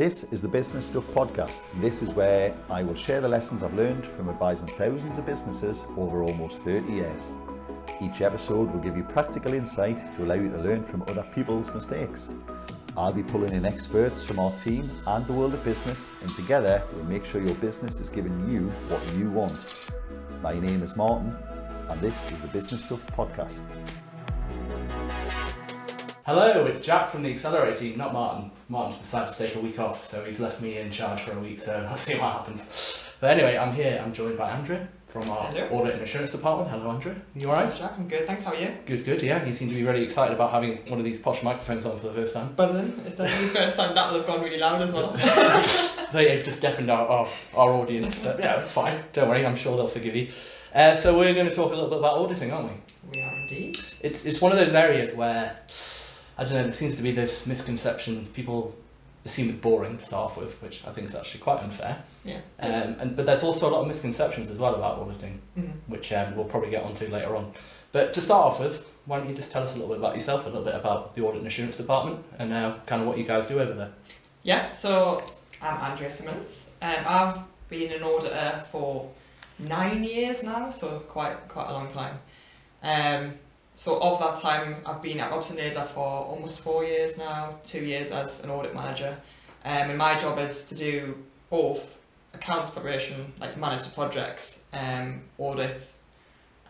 This is the Business Stuff Podcast. This is where I will share the lessons I've learned from advising thousands of businesses over almost 30 years. Each episode will give you practical insight to allow you to learn from other people's mistakes. I'll be pulling in experts from our team and the world of business, and together we'll make sure your business is giving you what you want. My name is Martin, and this is the Business Stuff Podcast. Hello, it's Jack from the Accelerate team, not Martin. Martin's decided to take a week off, so he's left me in charge for a week, so let's see what happens. But anyway, I'm here, I'm joined by Andrew from our Hello. audit and assurance department. Hello, Andrew. You alright? Jack, I'm good. Thanks. How are you? Good, good, yeah. You seem to be really excited about having one of these posh microphones on for the first time. Buzzing. It's definitely the first time that'll have gone really loud as well. So they've just deafened our, our, our audience, but yeah, it's fine. Don't worry, I'm sure they'll forgive you. Uh, so we're going to talk a little bit about auditing, aren't we? we are indeed. It's, it's one of those areas where, I don't know, there seems to be this misconception. People assume it's boring to start off with, which I think is actually quite unfair. Yeah. Um, and, but there's also a lot of misconceptions as well about auditing, Mhm. which um, we'll probably get onto later on. But to start off with, why don't you just tell us a little bit about yourself, a little bit about the audit and assurance department, and uh, kind of what you guys do over there. Yeah. So I'm Andrea Simmons. Um, I've been an auditor for nine years now, so quite quite a long time. Um, so of that time, I've been at Robson for almost four years now. Two years as an audit manager, um, and my job is to do both accounts preparation, like manage the projects, um, audit,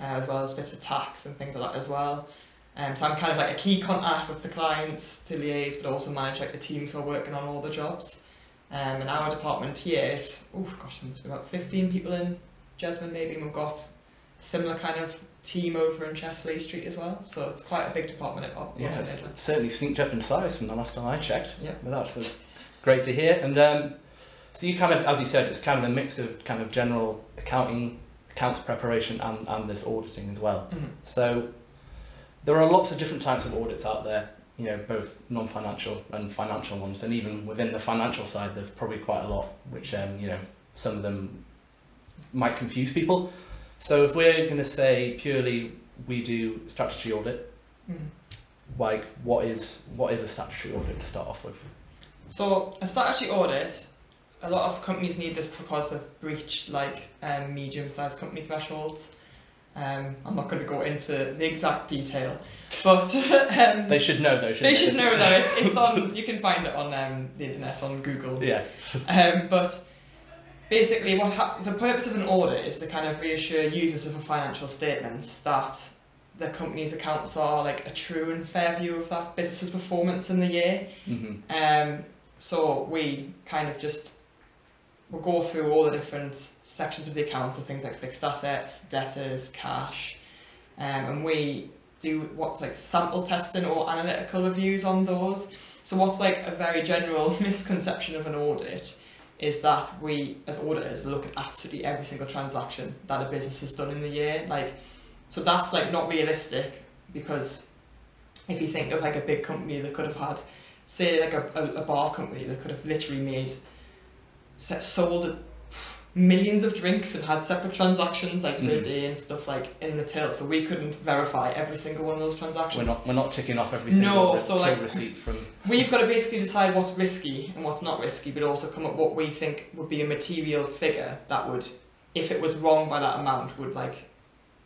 uh, as well as bits of tax and things like that as well. Um, so I'm kind of like a key contact with the clients to liaise, but also manage like the teams who are working on all the jobs. Um, and our department here is, oh gosh, there's about 15 people in Jesmond maybe, and we've got similar kind of team over in Chesley Street as well. So it's quite a big department at Rob- Yeah, Robson certainly sneaked up in size from the last time I checked. Yeah. But that's, that's great to hear. And um, so you kind of, as you said, it's kind of a mix of kind of general accounting, accounts preparation, and, and this auditing as well. Mhm. So there are lots of different types of audits out there, you know, both non-financial and financial ones. And even within the financial side, there's probably quite a lot, which, um, you know, some of them might confuse people. So if we're going to say purely we do statutory audit, Mhm. like what is what is a statutory audit to start off with? So a statutory audit, a lot of companies need this because they've breached like um, medium-sized company thresholds. Um, I'm not going to go into the exact detail, but um, They should know though. they should know that it's, it's on. You can find it on um, the internet on Google. Yeah. Um, but basically, what hap- the purpose of an audit is to kind of reassure users of financial statements that the company's accounts are like a true and fair view of that business's performance in the year. hmm Um, so we kind of just we'll go through all the different sections of the accounts of things like fixed assets, debtors, cash, um, and we do what's like sample testing or analytical reviews on those. So what's like a very general misconception of an audit is that we as auditors look at absolutely every single transaction that a business has done in the year. Like so that's like not realistic because if you think of like a big company that could have had say like a, a, a bar company that could have literally made sold millions of drinks and had separate transactions like per Mhm. day and stuff like in the till so we couldn't verify every single one of those transactions. We're not we're not ticking off every No, single so, like- receipt from. we've got to basically decide what's risky and what's not risky but also come up what we think would be a material figure that would if it was wrong by that amount would like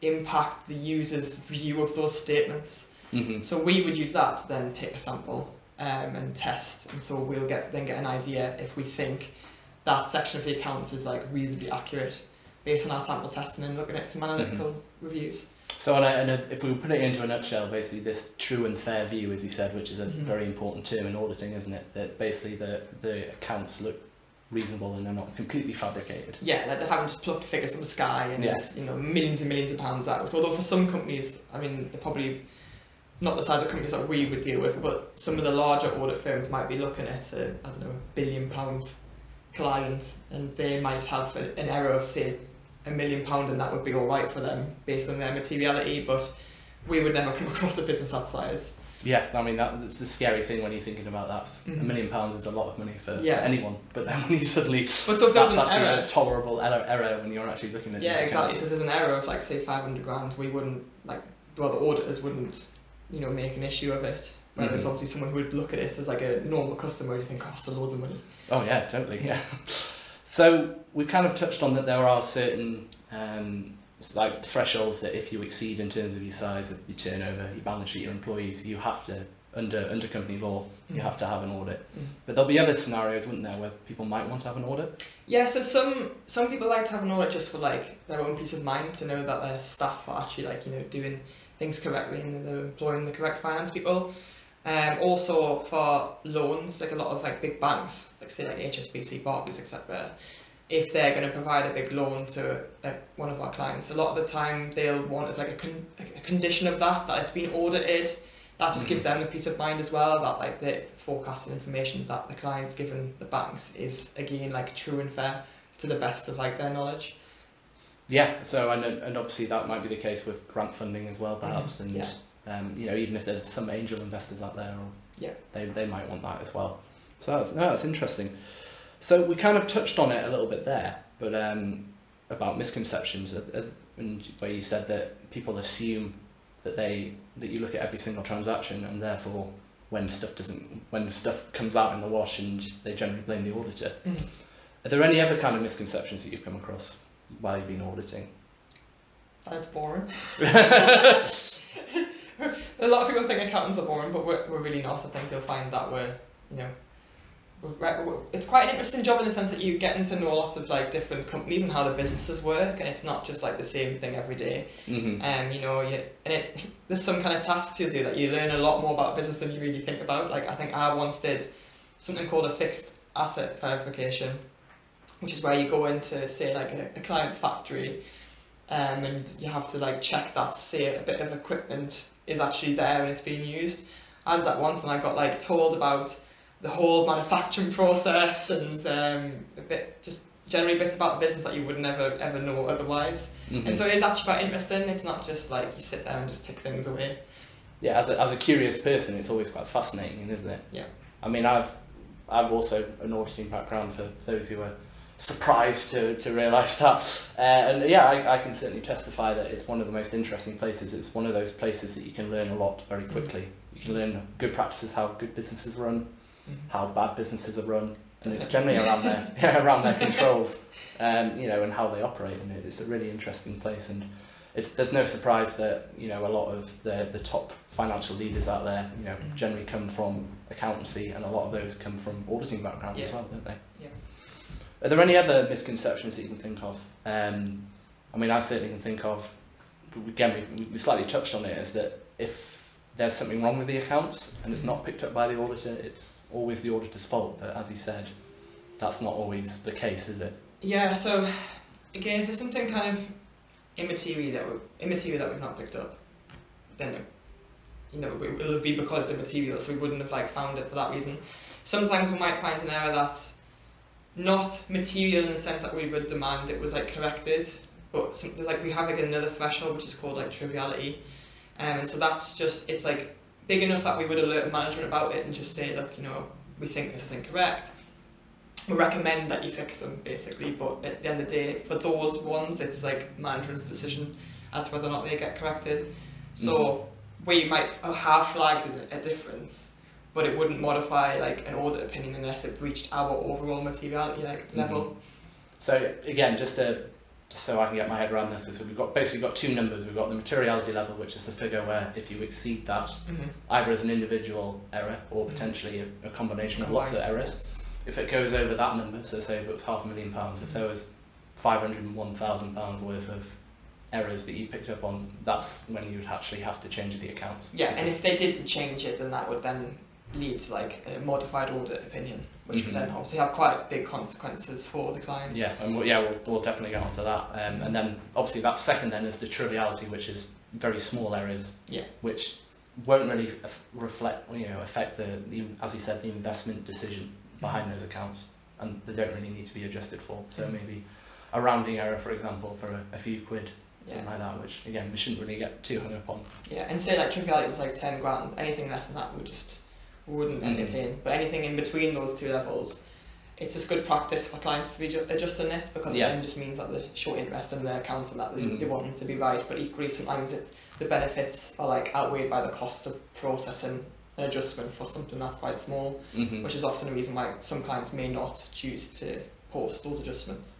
impact the user's view of those statements hmm so we would use that to then pick a sample um, and test, and so we'll get then get an idea if we think that section of the accounts is like reasonably accurate based on our sample testing and looking at some analytical reviews. So, on a, and a, if we put it into a nutshell, basically this true and fair view, as you said, which is a Mhm. very important term in auditing, isn't it? That basically the the accounts look reasonable and they're not completely fabricated. Yeah, like they haven't just plucked figures from the sky and it's, you know millions and millions of pounds out. Although for some companies, I mean, they're probably not the size of companies that we would deal with, but some of the larger audit firms might be looking at a, I don't know, a billion pound client, and they might have a, an error of say a million pound, and that would be all right for them based on their materiality. But we would never come across a business that size. Yeah, I mean that, that's the scary thing when you're thinking about that. A Mhm. million pounds is a lot of money for, Yeah. for anyone, but then when you suddenly But so if that's an actually error, a tolerable error, error when you're actually looking at yeah, exactly. So if there's an error of like say five hundred grand, we wouldn't like well the auditors wouldn't you know make an issue of it. Whereas Mhm. obviously someone who would look at it as like a normal customer, you think, oh, that's a loads of money. Oh yeah, totally. Yeah. So we kind of touched on that there are certain um, like thresholds that if you exceed in terms of your size of your turnover, your balance sheet, your employees, you have to under under company law, you Mhm. have to have an audit. Mm. But there'll be other scenarios, wouldn't there, where people might want to have an audit? Yeah, so some some people like to have an audit just for like their own peace of mind to know that their staff are actually like you know doing things correctly and they're employing the correct finance people. Um, also for loans, like a lot of like big banks, like say like HSBC, Barclays, etc. If they're going to provide a big loan to like one of our clients, a lot of the time they'll want as like a, con- a condition of that that it's been audited. That just gives them the peace of mind as well that like the forecasting information that the client's given the banks is again like true and fair to the best of like their knowledge. Yeah. So and and obviously that might be the case with grant funding as well, perhaps, Mhm, and yeah. um, you know even if there's some angel investors out there, or Yeah. they they might want that as well. So that's no, that's interesting. So we kind of touched on it a little bit there, but um, about misconceptions, and where you said that people assume that they that you look at every single transaction, and therefore when stuff doesn't when stuff comes out in the wash, and they generally blame the auditor. Mhm. Are there any other kind of misconceptions that you've come across while you've been auditing? That's boring. a lot of people think accountants are boring, but we're, we're really not. I think you'll find that we're, you know, it's quite an interesting job in the sense that you get to know lots of like different companies and how the businesses work, and it's not just like the same thing every day. Mm-hmm. Um, you know, you, and it, there's some kind of tasks you do that you learn a lot more about business than you really think about. Like I think I once did something called a fixed asset verification, which is where you go into say like a, a client's factory, um, and you have to like check that say a bit of equipment is actually there and it's being used. I did that once and I got like told about the whole manufacturing process and um, a bit just generally bits about the business that you would never ever know otherwise. Mm-hmm. And so it is actually quite interesting. It's not just like you sit there and just tick things away. yeah, as a, as a curious person, it's always quite fascinating, isn't it? Yeah. I mean, I've I've also an auditing background for those who are surprised to, to realise that. Uh, and yeah, I, I can certainly testify that it's one of the most interesting places. It's one of those places that you can learn a lot very quickly. You can learn good practices, how good businesses run, Mhm. how bad businesses are run, and it's generally around their yeah, around their controls, um, you know, and how they operate. And it's a really interesting place, and it's there's no surprise that you know a lot of the the top financial leaders out there, you know, Mhm. generally come from accountancy, and a lot of those come from auditing backgrounds as well, don't they? Yeah. Are there any other misconceptions that you can think of? Um, I mean, I certainly can think of. Again, we, we slightly touched on it. Is that if there's something wrong with the accounts and it's not picked up by the auditor, it's always the auditor's fault. But as you said, that's not always the case, is it? Yeah. So again, if there's something kind of immaterial that we, immaterial that we've not picked up, then you know it- it'll be because it's immaterial, so we wouldn't have like found it for that reason. Sometimes we might find an error that's not material in the sense that we would demand it was like corrected, but some, there's like we have like another threshold which is called like triviality, um, and so that's just it's like big enough that we would alert management about it and just say look you know we think this is incorrect. We recommend that you fix them basically, but at the end of the day, for those ones, it's like management's decision as to whether or not they get corrected. So mm-hmm. we might have flagged a, difference, but it wouldn't modify like an audit opinion unless it breached our overall materiality like level. Mm-hmm. So again, just to so I can get my head around this, is we've got basically got two numbers. We've got the materiality level, which is the figure where if you exceed that, Mhm. either as an individual error or potentially a, a combination of lots of errors. If it goes over that number, so say if it was half a million pounds, if there was five hundred and one thousand pounds worth of errors that you picked up on, that's when you would actually have to change the accounts. Yeah, and if they didn't change it, then that would then lead to like a modified audit opinion, which Mhm. would then obviously have quite big consequences for the client. Yeah, and we'll, yeah, we'll, we'll definitely get onto that. Um, and then obviously that second then is the triviality, which is very small errors, Yeah. which won't really reflect, you know, affect the, the, as you said, the investment decision behind those accounts, and they don't really need to be adjusted for. So Mhm. maybe a rounding error, for example, for a, a few quid, Yeah. something like that, which again we shouldn't really get too hung up on. Yeah, and say like triviality was like ten grand. Anything less than that we just wouldn't entertain. But anything in between those two levels, it's just good practice for clients to be ju- adjusting it because Yeah. it then just means that they show interest in their accounts and that they, Mhm. they want them to be right. But equally, sometimes it, the benefits are like outweighed by the cost of processing an adjustment for something that's quite small, hmm which is often a reason why some clients may not choose to post those adjustments.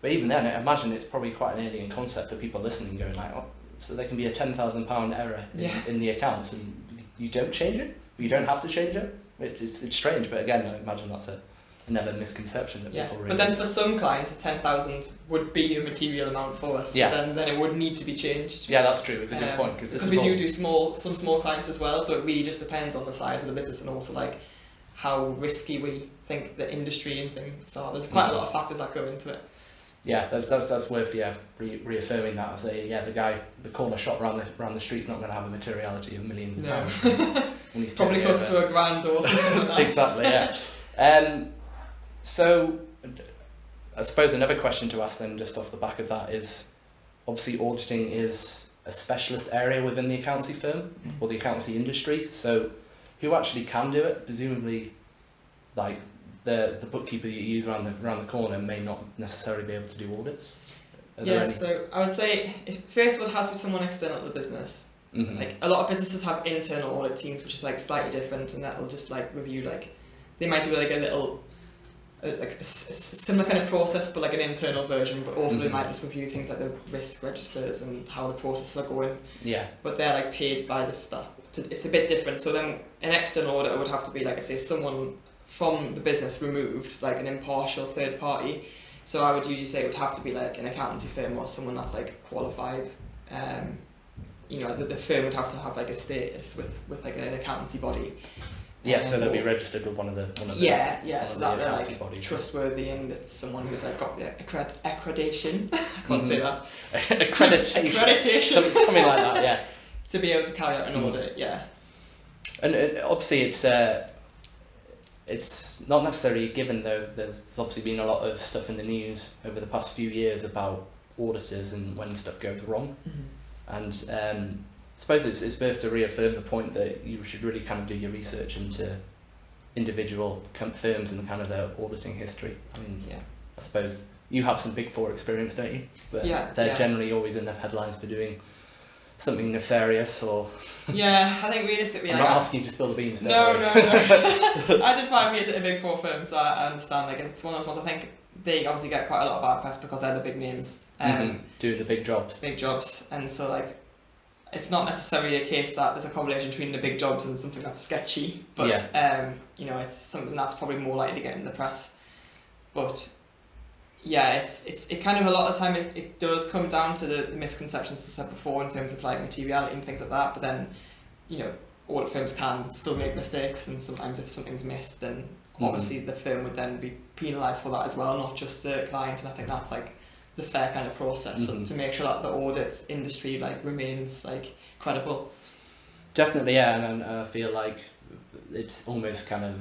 But even then, I imagine it's probably quite an alien concept for people listening, going like, oh, so there can be a ten thousand pound error in, Yeah. in the accounts, and you don't change it. You don't have to change it. It, it's, it's strange, but again, I imagine that's a another misconception that Yeah, people really. but then for some clients, a ten thousand would be a material amount for us. Yeah. Then then it would need to be changed. yeah, that's true. It's a good Um, point because we is do all, do small some small clients as well, so it really just depends on the size of the business and also like how risky we think the industry and things are. There's quite a lot of factors that go into it. Yeah, that's that's that's worth yeah re- reaffirming that. I say yeah, the guy, the corner shop around the around the street's not going to have a materiality of millions of No. pounds when he's Probably close to a grand or something like that. exactly, yeah. Um, so, I suppose another question to ask then, just off the back of that, is obviously auditing is a specialist area within the accountancy firm or the accountancy industry. So, who actually can do it? Presumably, like the the bookkeeper you use around the around the corner may not necessarily be able to do audits. Are Yeah, any- so I would say first of all, it has to be someone external to the business. Mhm. Like a lot of businesses have internal audit teams, which is like slightly different, and that'll just like review like they might do like a little like a, s- a s- similar kind of process, but like an internal version. But also they Mhm. might just review things like the risk registers and how the processes are going. yeah, But they're like paid by the staff. To, it's a bit different. So then an external auditor would have to be like I say, someone from the business removed, like an impartial third party. So I would usually say it would have to be like an accountancy firm or someone that's like qualified. Um, you know, the, the firm would have to have like a status with, with like an accountancy body. yeah. So Um, they'll be registered with one of the one of the Yeah, yeah. So that the they're like bodies. trustworthy and it's someone who's like got the accred- accreditation. I can't say that. accreditation, Accreditation. something, something like that. Yeah. to be able to carry out an Mm. audit. Yeah. And uh, obviously, it's uh, it's not necessarily a given though. There's obviously been a lot of stuff in the news over the past few years about auditors and when stuff goes wrong. And um, I suppose it's it's worth to reaffirm the point that you should really kind of do your research into individual com- firms and kind of their auditing history. I mean, Yeah. I suppose you have some big four experience, don't you? But Yeah, they're yeah. generally always in the headlines for doing something nefarious or Yeah, I think realistically, I'm like, not asking you to spill the beans. No, no, no. I did five years at a big four firm, so I understand. Like it's one of those ones. I think they obviously get quite a lot of bad press because they're the big names, um, Mhm. Doing the big jobs. big jobs, and so like it's not necessarily a case that there's a correlation between the big jobs and something that's sketchy, but um, you know, it's something that's probably more likely to get in the press. But yeah, it's it's it kind of a lot of the time it, it does come down to the, the misconceptions I said before in terms of like materiality and things like that. But then, you know, audit firms can still make mistakes, and sometimes if something's missed, then Mhm. obviously the firm would then be penalised for that as well, not just the client. And I think that's like the fair kind of process so Mhm. to make sure that the audit industry like remains like credible. Definitely, yeah, and, and I feel like it's almost kind of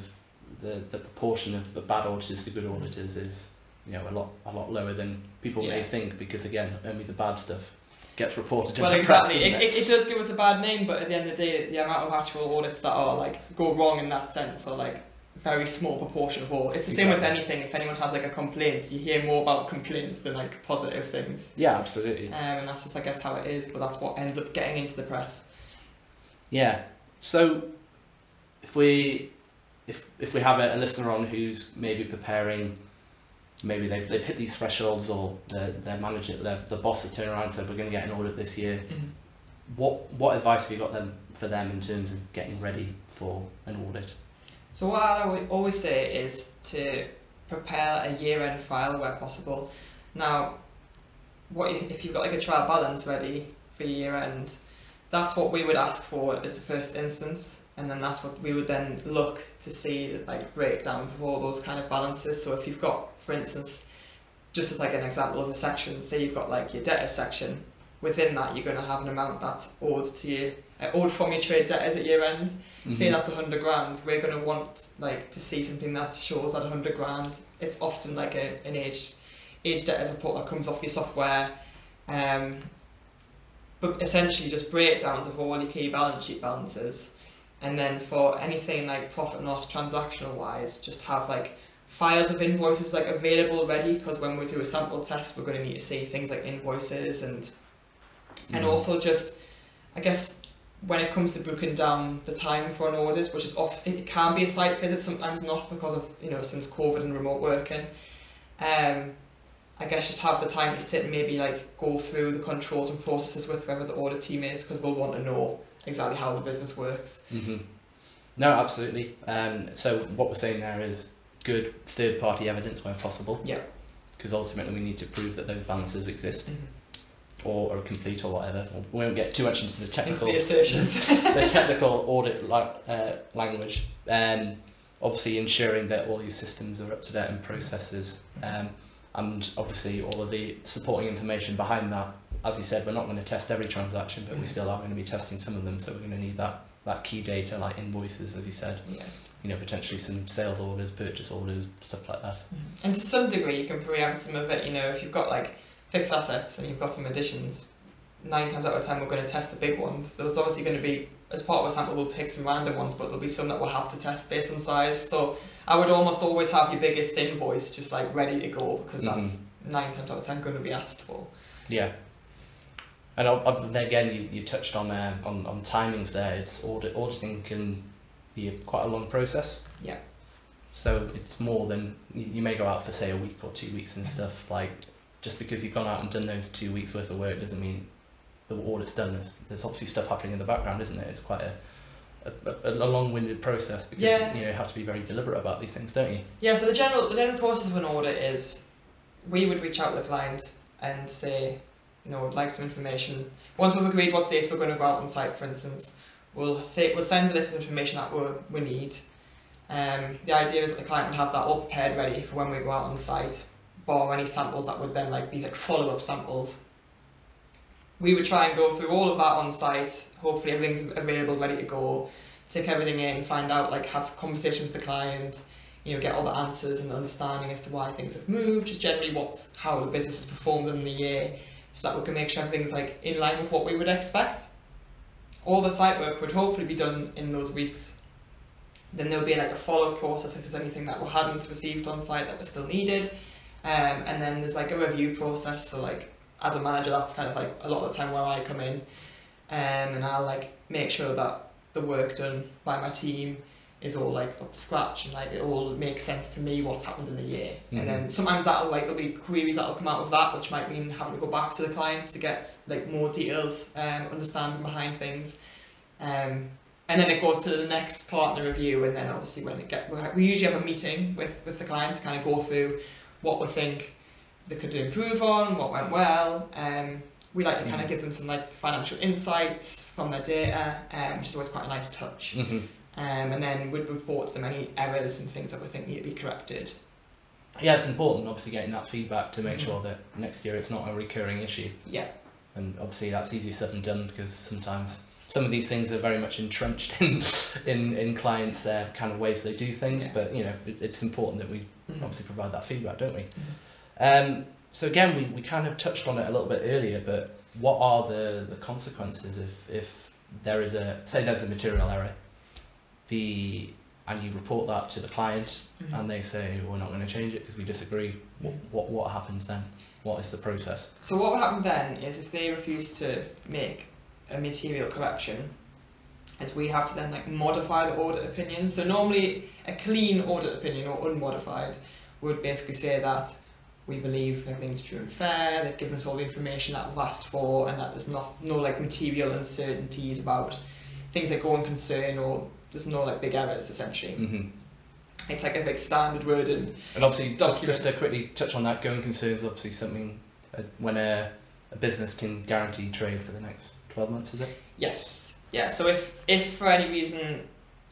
the, the proportion of the bad auditors to good auditors is you know a lot a lot lower than people may think because again only the bad stuff gets reported. Well, the press, exactly. It, it, it does give us a bad name, but at the end of the day, the amount of actual audits that are like go wrong in that sense are like very small proportion of all. It's the same with anything. If anyone has like a complaint, you hear more about complaints than like positive things. Yeah, absolutely. Um, and that's just I guess how it is, but that's what ends up getting into the press. Yeah. So if we if if we have a, a listener on who's maybe preparing maybe they've, they've hit these thresholds or their, their manager their, the boss has turned around and said we're going to get an audit this year mm-hmm. what what advice have you got them for them in terms of getting ready for an audit So what I always say is to prepare a year-end file where possible. Now, what you, if you've got like a trial balance ready for year-end, that's what we would ask for as the first instance, and then that's what we would then look to see like breakdowns of all those kind of balances. So if you've got, for instance, just as like an example of a section, say you've got like your debtor section, within that you're going to have an amount that's owed to you, uh, owed from your trade debtors at year end say Mhm. that's a hundred grand, we're gonna want like to see something that shows that a hundred grand. It's often like a, an age age debtors report that comes off your software. Um, but essentially just breakdowns of all your key balance sheet balances. And then for anything like profit and loss transactional wise, just have like files of invoices like available ready because when we do a sample test we're going to need to see things like invoices and and Mhm. also just I guess when it comes to booking down the time for an audit, which is off, it can be a site visit, sometimes not because of you know since COVID and remote working. Um, I guess just have the time to sit and maybe like go through the controls and processes with whoever the audit team is because we'll want to know exactly how the business works. hmm No, absolutely. Um, so what we're saying there is good third-party evidence where possible. Yeah. Because ultimately we need to prove that those balances exist Mm-hmm. or are complete or whatever. We won't get too much into the Into technical the assertions. the technical audit like uh, language. Um, obviously ensuring that all your systems are up to date and processes. Um, and obviously all of the supporting information behind that. As you said, we're not going to test every transaction, but we Mhm. still are going to be testing some of them. So we're going to need that that key data like invoices, as you said. yeah. You know, potentially some sales orders, purchase orders, stuff like that. And to some degree, you can preempt some of it. You know, if you've got like fixed assets and you've got some additions, nine times out of ten, we're going to test the big ones. There's obviously going to be, as part of a sample, we'll pick some random ones, but there'll be some that we'll have to test based on size. So I would almost always have your biggest invoice just like ready to go because that's nine times out of ten going to be asked for. Yeah. And ob- ob- then again, you, you touched on, uh, on on timings there. It's audit auditing can be a, quite a long process. Yeah. So it's more than you, you may go out for say a week or two weeks and stuff. Like just because you've gone out and done those two weeks worth of work doesn't mean the audit's done. There's, there's obviously stuff happening in the background, isn't there? It's quite a a, a, a long-winded process because Yeah. you know you have to be very deliberate about these things, don't you? Yeah, so the general the general process of an audit is we would reach out to the client and say, you know, would like some information. Once we've agreed what dates we're going to go out on site, for instance, we'll say we'll send a list of information that we we need. Um, the idea is that the client would have that all prepared, ready for when we go out on site, bar any samples that would then like be like follow up samples. We would try and go through all of that on site. Hopefully, everything's available, ready to go. Take everything in, find out, like have conversations with the client, you know, get all the answers and understanding as to why things have moved, just generally what's how the business has performed in the year, so that we can make sure everything's like in line with what we would expect. All the site work would hopefully be done in those weeks. Then there would be like a follow-up process if there's anything that we hadn't received on site that was still needed. Um, and then there's like a review process, so like as a manager that's kind of like a lot of the time where I come in um, and I'll like make sure that the work done by my team is all like up to scratch and like it all makes sense to me what's happened in the year. And then sometimes that'll like there'll be queries that'll come out of that, which might mean having to go back to the client to get like more detailed um, understanding behind things. Um, and then it goes to the next partner review, and then obviously when it get we usually have a meeting with with the client to kind of go through what we think they could improve on, what went well. Um, we like to kind of give them some like financial insights from their data, um, which is always quite a nice touch. Mm-hmm. Um, and then we'd report them any errors and things that we think need to be corrected. Yeah, it's important, obviously, getting that feedback to make Mhm. sure that next year it's not a recurring issue. Yeah, And obviously, that's easier said than done because sometimes some of these things are very much entrenched in in, in clients' uh, kind of ways they do things. Yeah. But you know, it, it's important that we Mhm. obviously provide that feedback, don't we? Mm-hmm. Um, so again, we, we kind of touched on it a little bit earlier, but what are the, the consequences if, if there is a say there's a material error, the and you report that to the client Mhm. and they say we're not going to change it because we disagree. What, what what happens then? What is the process? So what would happen then is if they refuse to make a material correction, is we have to then like modify the audit opinion. So normally a clean audit opinion or unmodified would basically say that we believe everything's true and fair, they've given us all the information that we've asked for and that there's not no like material uncertainties about things that going concern or there's no like big errors essentially. Mm-hmm. It's like a big standard word and And obviously, just, just to quickly touch on that, going concerns obviously something uh, when a, a business can guarantee trade for the next 12 months, is it? Yes. Yeah. So if if for any reason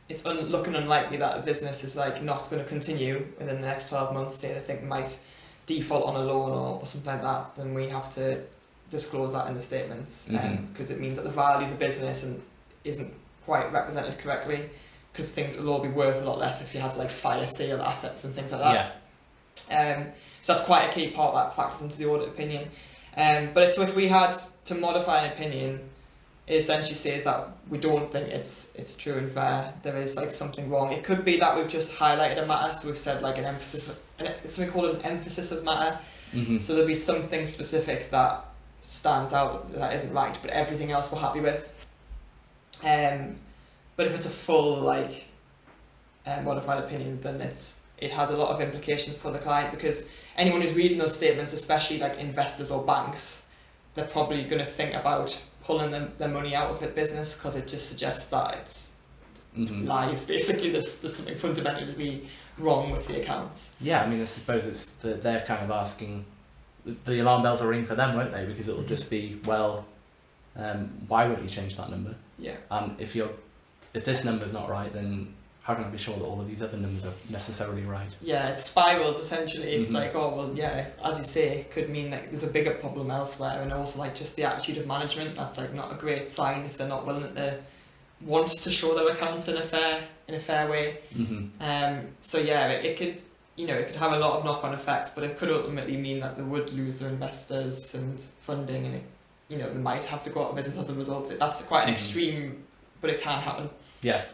it's un- looking unlikely that a business is like not going to continue within the next twelve months, say they think might default on a loan or, or something like that, then we have to disclose that in the statements because it means that the value of the business and isn't quite represented correctly because things will all be worth a lot less if you had like fire sale assets and things like that. yeah. Um, so that's quite a key part that factors into the audit opinion. Um, but so if we had to modify an opinion, it essentially says that we don't think it's it's true and fair. There is like something wrong. It could be that we've just highlighted a matter, so we've said like an emphasis, an, it's something called an emphasis of matter. Mm-hmm. So there'll be something specific that stands out that isn't right, but everything else we're happy with. Um, but if it's a full like uh, modified opinion, then it's it has a lot of implications for the client because anyone who's reading those statements, especially like investors or banks, they're probably going to think about pulling them, their money out of the business because it just suggests that it's Mhm. lies. Basically, there's, there's something fundamentally wrong with the accounts. Yeah, I mean, I suppose it's the, they're kind of asking. The alarm bells will ring for them, won't they? Because it'll just be, well, um, why would you change that number? Yeah. And if you're, if this number's not right, then how can I be sure that all of these other numbers are necessarily right? Yeah, it spirals essentially. It's Mhm. like, oh well, yeah, as you say, it could mean that there's a bigger problem elsewhere, and also like just the attitude of management. That's like not a great sign if they're not willing to want to show their accounts in a fair in a fair way. Mm-hmm. Um, so yeah, it, it could, you know, it could have a lot of knock-on effects, but it could ultimately mean that they would lose their investors and funding, and it, you know, they might have to go out of business as a result. That's quite an Mhm. extreme, but it can happen. Yeah,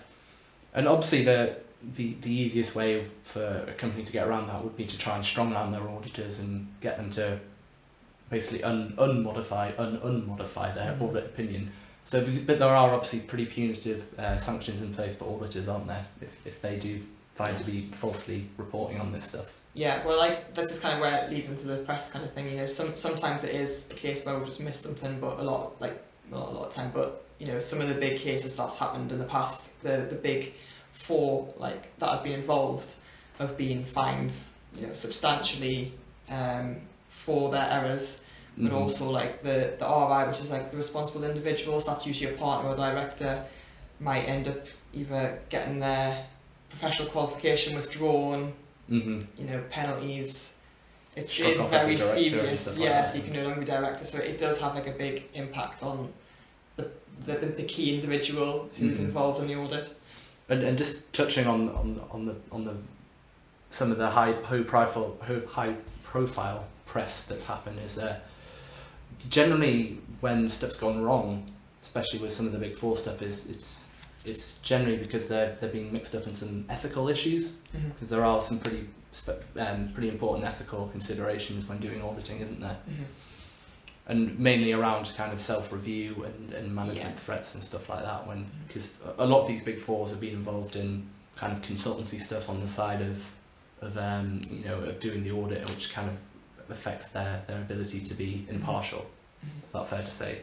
and obviously the, the the easiest way for a company to get around that would be to try and strongman their auditors and get them to basically un unmodify un unmodify their Mhm. audit opinion. So, but there are obviously pretty punitive uh, sanctions in place for auditors, aren't there? If if they do find to be falsely reporting on this stuff. Yeah, well, like this is kind of where it leads into the press kind of thing. You know, some sometimes it is a case where we've just missed something, but a lot, like not a lot of time, but you know, some of the big cases that's happened in the past, the the big four like that have been involved, have been fined, you know, substantially um, for their errors, but Mhm. also like the the RI, which is like the responsible individuals. That's usually a partner or director, might end up either getting their professional qualification withdrawn Mhm. you know, penalties. It's, it's off as a very serious. like Yeah, that. so you can no longer be director. So it does have like a big impact on the the, the, the key individual who's Mhm. involved in the audit. And, and just touching on, on on the on the some of the high high profile high profile press that's happened is uh, generally when stuff's gone wrong, especially with some of the big four stuff, is it's it's generally because they're they're being mixed up in some ethical issues Mm-hmm. because there are some pretty um, pretty important ethical considerations when doing auditing, isn't there? Mm-hmm. and mainly around kind of self-review and, and management Yeah. threats and stuff like that when because a lot of these big fours have been involved in kind of consultancy stuff on the side of of um, you know of doing the audit which kind of affects their their ability to be impartial is that fair to say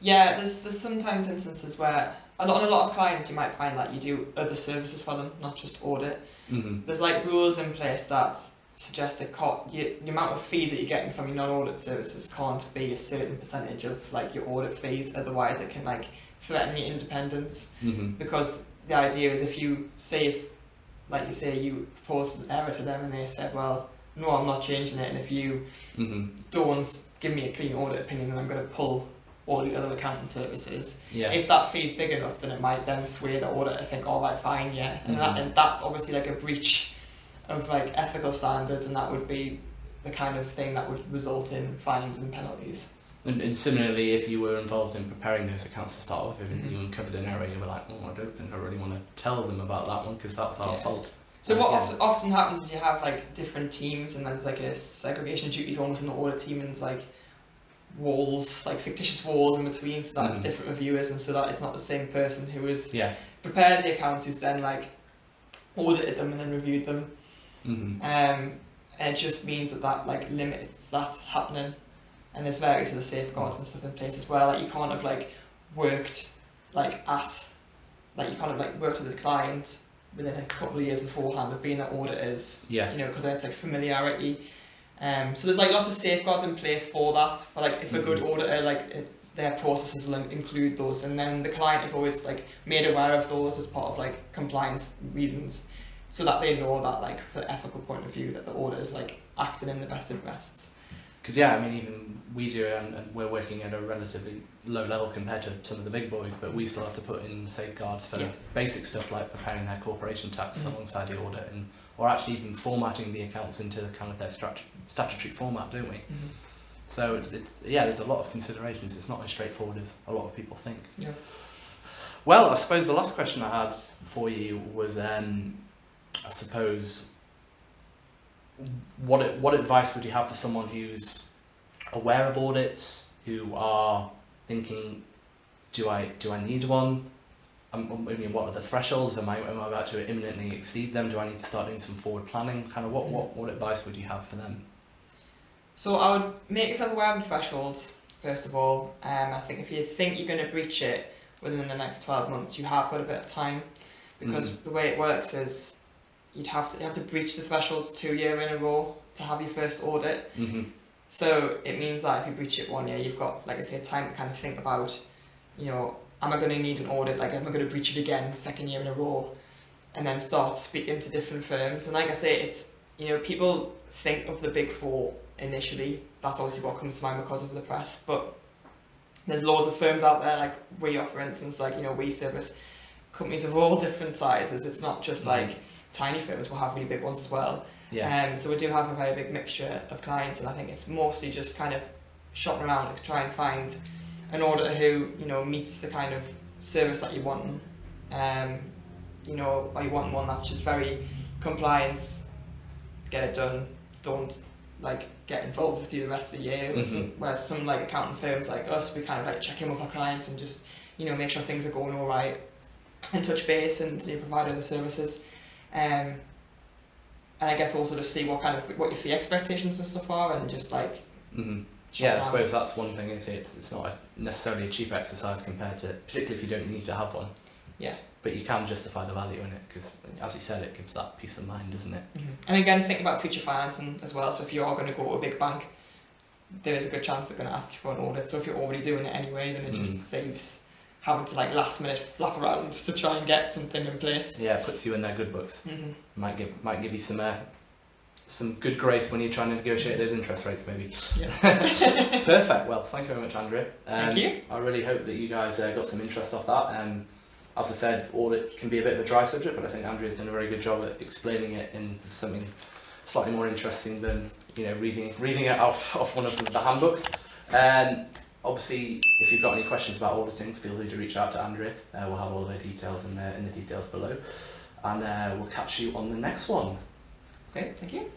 Yeah, there's there's sometimes instances where a lot, on a lot of clients you might find that you do other services for them, not just audit. mm-hmm. There's like rules in place that suggest that can't, you, the amount of fees that you're getting from your non-audit services can't be a certain percentage of like your audit fees, otherwise it can like threaten your independence. Mm-hmm. because the idea is if you say if like you say you proposed an error to them and they said well no i'm not changing it and if you Mm-hmm. don't give me a clean audit opinion then i'm going to pull all the other accounting services yeah if that fee's big enough then it might then sway the auditor to think all right fine yeah and, Mhm. that, and that's obviously like a breach of like ethical standards and that would be the kind of thing that would result in fines and penalties and, and similarly if you were involved in preparing those accounts to start with if Mhm. you uncovered an error you were like oh I don't think I really want to tell them about that one because that's our Yeah. fault So what often, often happens is you have like different teams, and then there's like a segregation of duties almost in the audit team, and it's like walls, like fictitious walls in between, so that it's Mhm. different reviewers, and so that it's not the same person who has yeah prepared the accounts who's then like audited them and then reviewed them. mm-hmm. Um, and it just means that that like limits that happening, and there's various other safeguards and stuff in place as well. Like you can't have like worked like at, like you can't have like worked with a client within a couple of years beforehand of being that auditors. Yeah. You know, because it's like familiarity. Um, so there's like lots of safeguards in place for that. For like if a good auditor like it, their processes will include those, and then the client is always like made aware of those as part of like compliance reasons so that they know that like from an ethical point of view that the order is like acting in the best interests. Because yeah, I mean, even we do, and, and we're working at a relatively low level compared to some of the big boys, but we still have to put in safeguards for Yes. basic stuff like preparing their corporation tax Mhm. alongside the audit, and or actually even formatting the accounts into kind of their strat- statutory format, don't we? So it's, it's yeah, there's a lot of considerations. It's not as straightforward as a lot of people think. Yeah. Well, I suppose the last question I had for you was, um, I suppose, what what advice would you have for someone who's aware of audits, who are thinking, do I do I need one? um, I mean, what are the thresholds? Am I, am I about to imminently exceed them? Do I need to start doing some forward planning? Kind of what, what, what advice would you have for them? So I would make yourself aware of the thresholds first of all. Um, I think if you think you're going to breach it within the next 12 months, you have got a bit of time because Mm. the way it works is you'd have to you have to breach the thresholds two year in a row to have your first audit. Mm-hmm. So it means that if you breach it one year, you've got like I say time to kind of think about, you know, am I going to need an audit? Like am I going to breach it again the second year in a row? And then start speaking to different firms. And like I say, it's you know people think of the big four initially. That's obviously what comes to mind because of the press. But there's loads of firms out there, like we are, for instance, like you know we service companies of all different sizes. It's not just Mhm. like tiny firms. We'll have really big ones as well. Yeah. Um, so we do have a very big mixture of clients, and I think it's mostly just kind of shopping around to try and find an auditor who you know meets the kind of service that you want. Um, you know, or you want one that's just very compliance, get it done. Don't like get involved with you the rest of the year. Mhm. Some, whereas some like accounting firms like us, we kind of like check in with our clients and just you know make sure things are going all right, and touch base and you know, provide other services. Um, and I guess also just see what kind of what your fee expectations and stuff are, and just like Mm-hmm. Yeah, I suppose that's one thing. Is it's it's not a, necessarily a cheap exercise compared to, particularly if you don't need to have one. Yeah. But you can justify the value in it because, as you said, it gives that peace of mind, doesn't it? Mhm. And again, think about future financing as well. So if you are going to go to a big bank, there is a good chance they're going to ask you for an audit. So if you're already doing it anyway, then it just Mm. saves having to like last minute flap around to try and get something in place. Yeah, it puts you in their good books. hmm Might give might give you some uh, some good grace when you're trying to negotiate those interest rates, maybe. Yeah. Perfect. Well, thank you very much, Andrew. Um, Thank you. I really hope that you guys uh, got some interest off that. Um, as I said, audit can be a bit of a dry subject, but I think Andrea's done a very good job at explaining it in something slightly more interesting than you know reading reading it off, off one of the, handbooks. Um, obviously, if you've got any questions about auditing, feel free to reach out to Andrea. Uh, we'll have all the details in the in the details below, and uh, we'll catch you on the next one. Okay, thank you.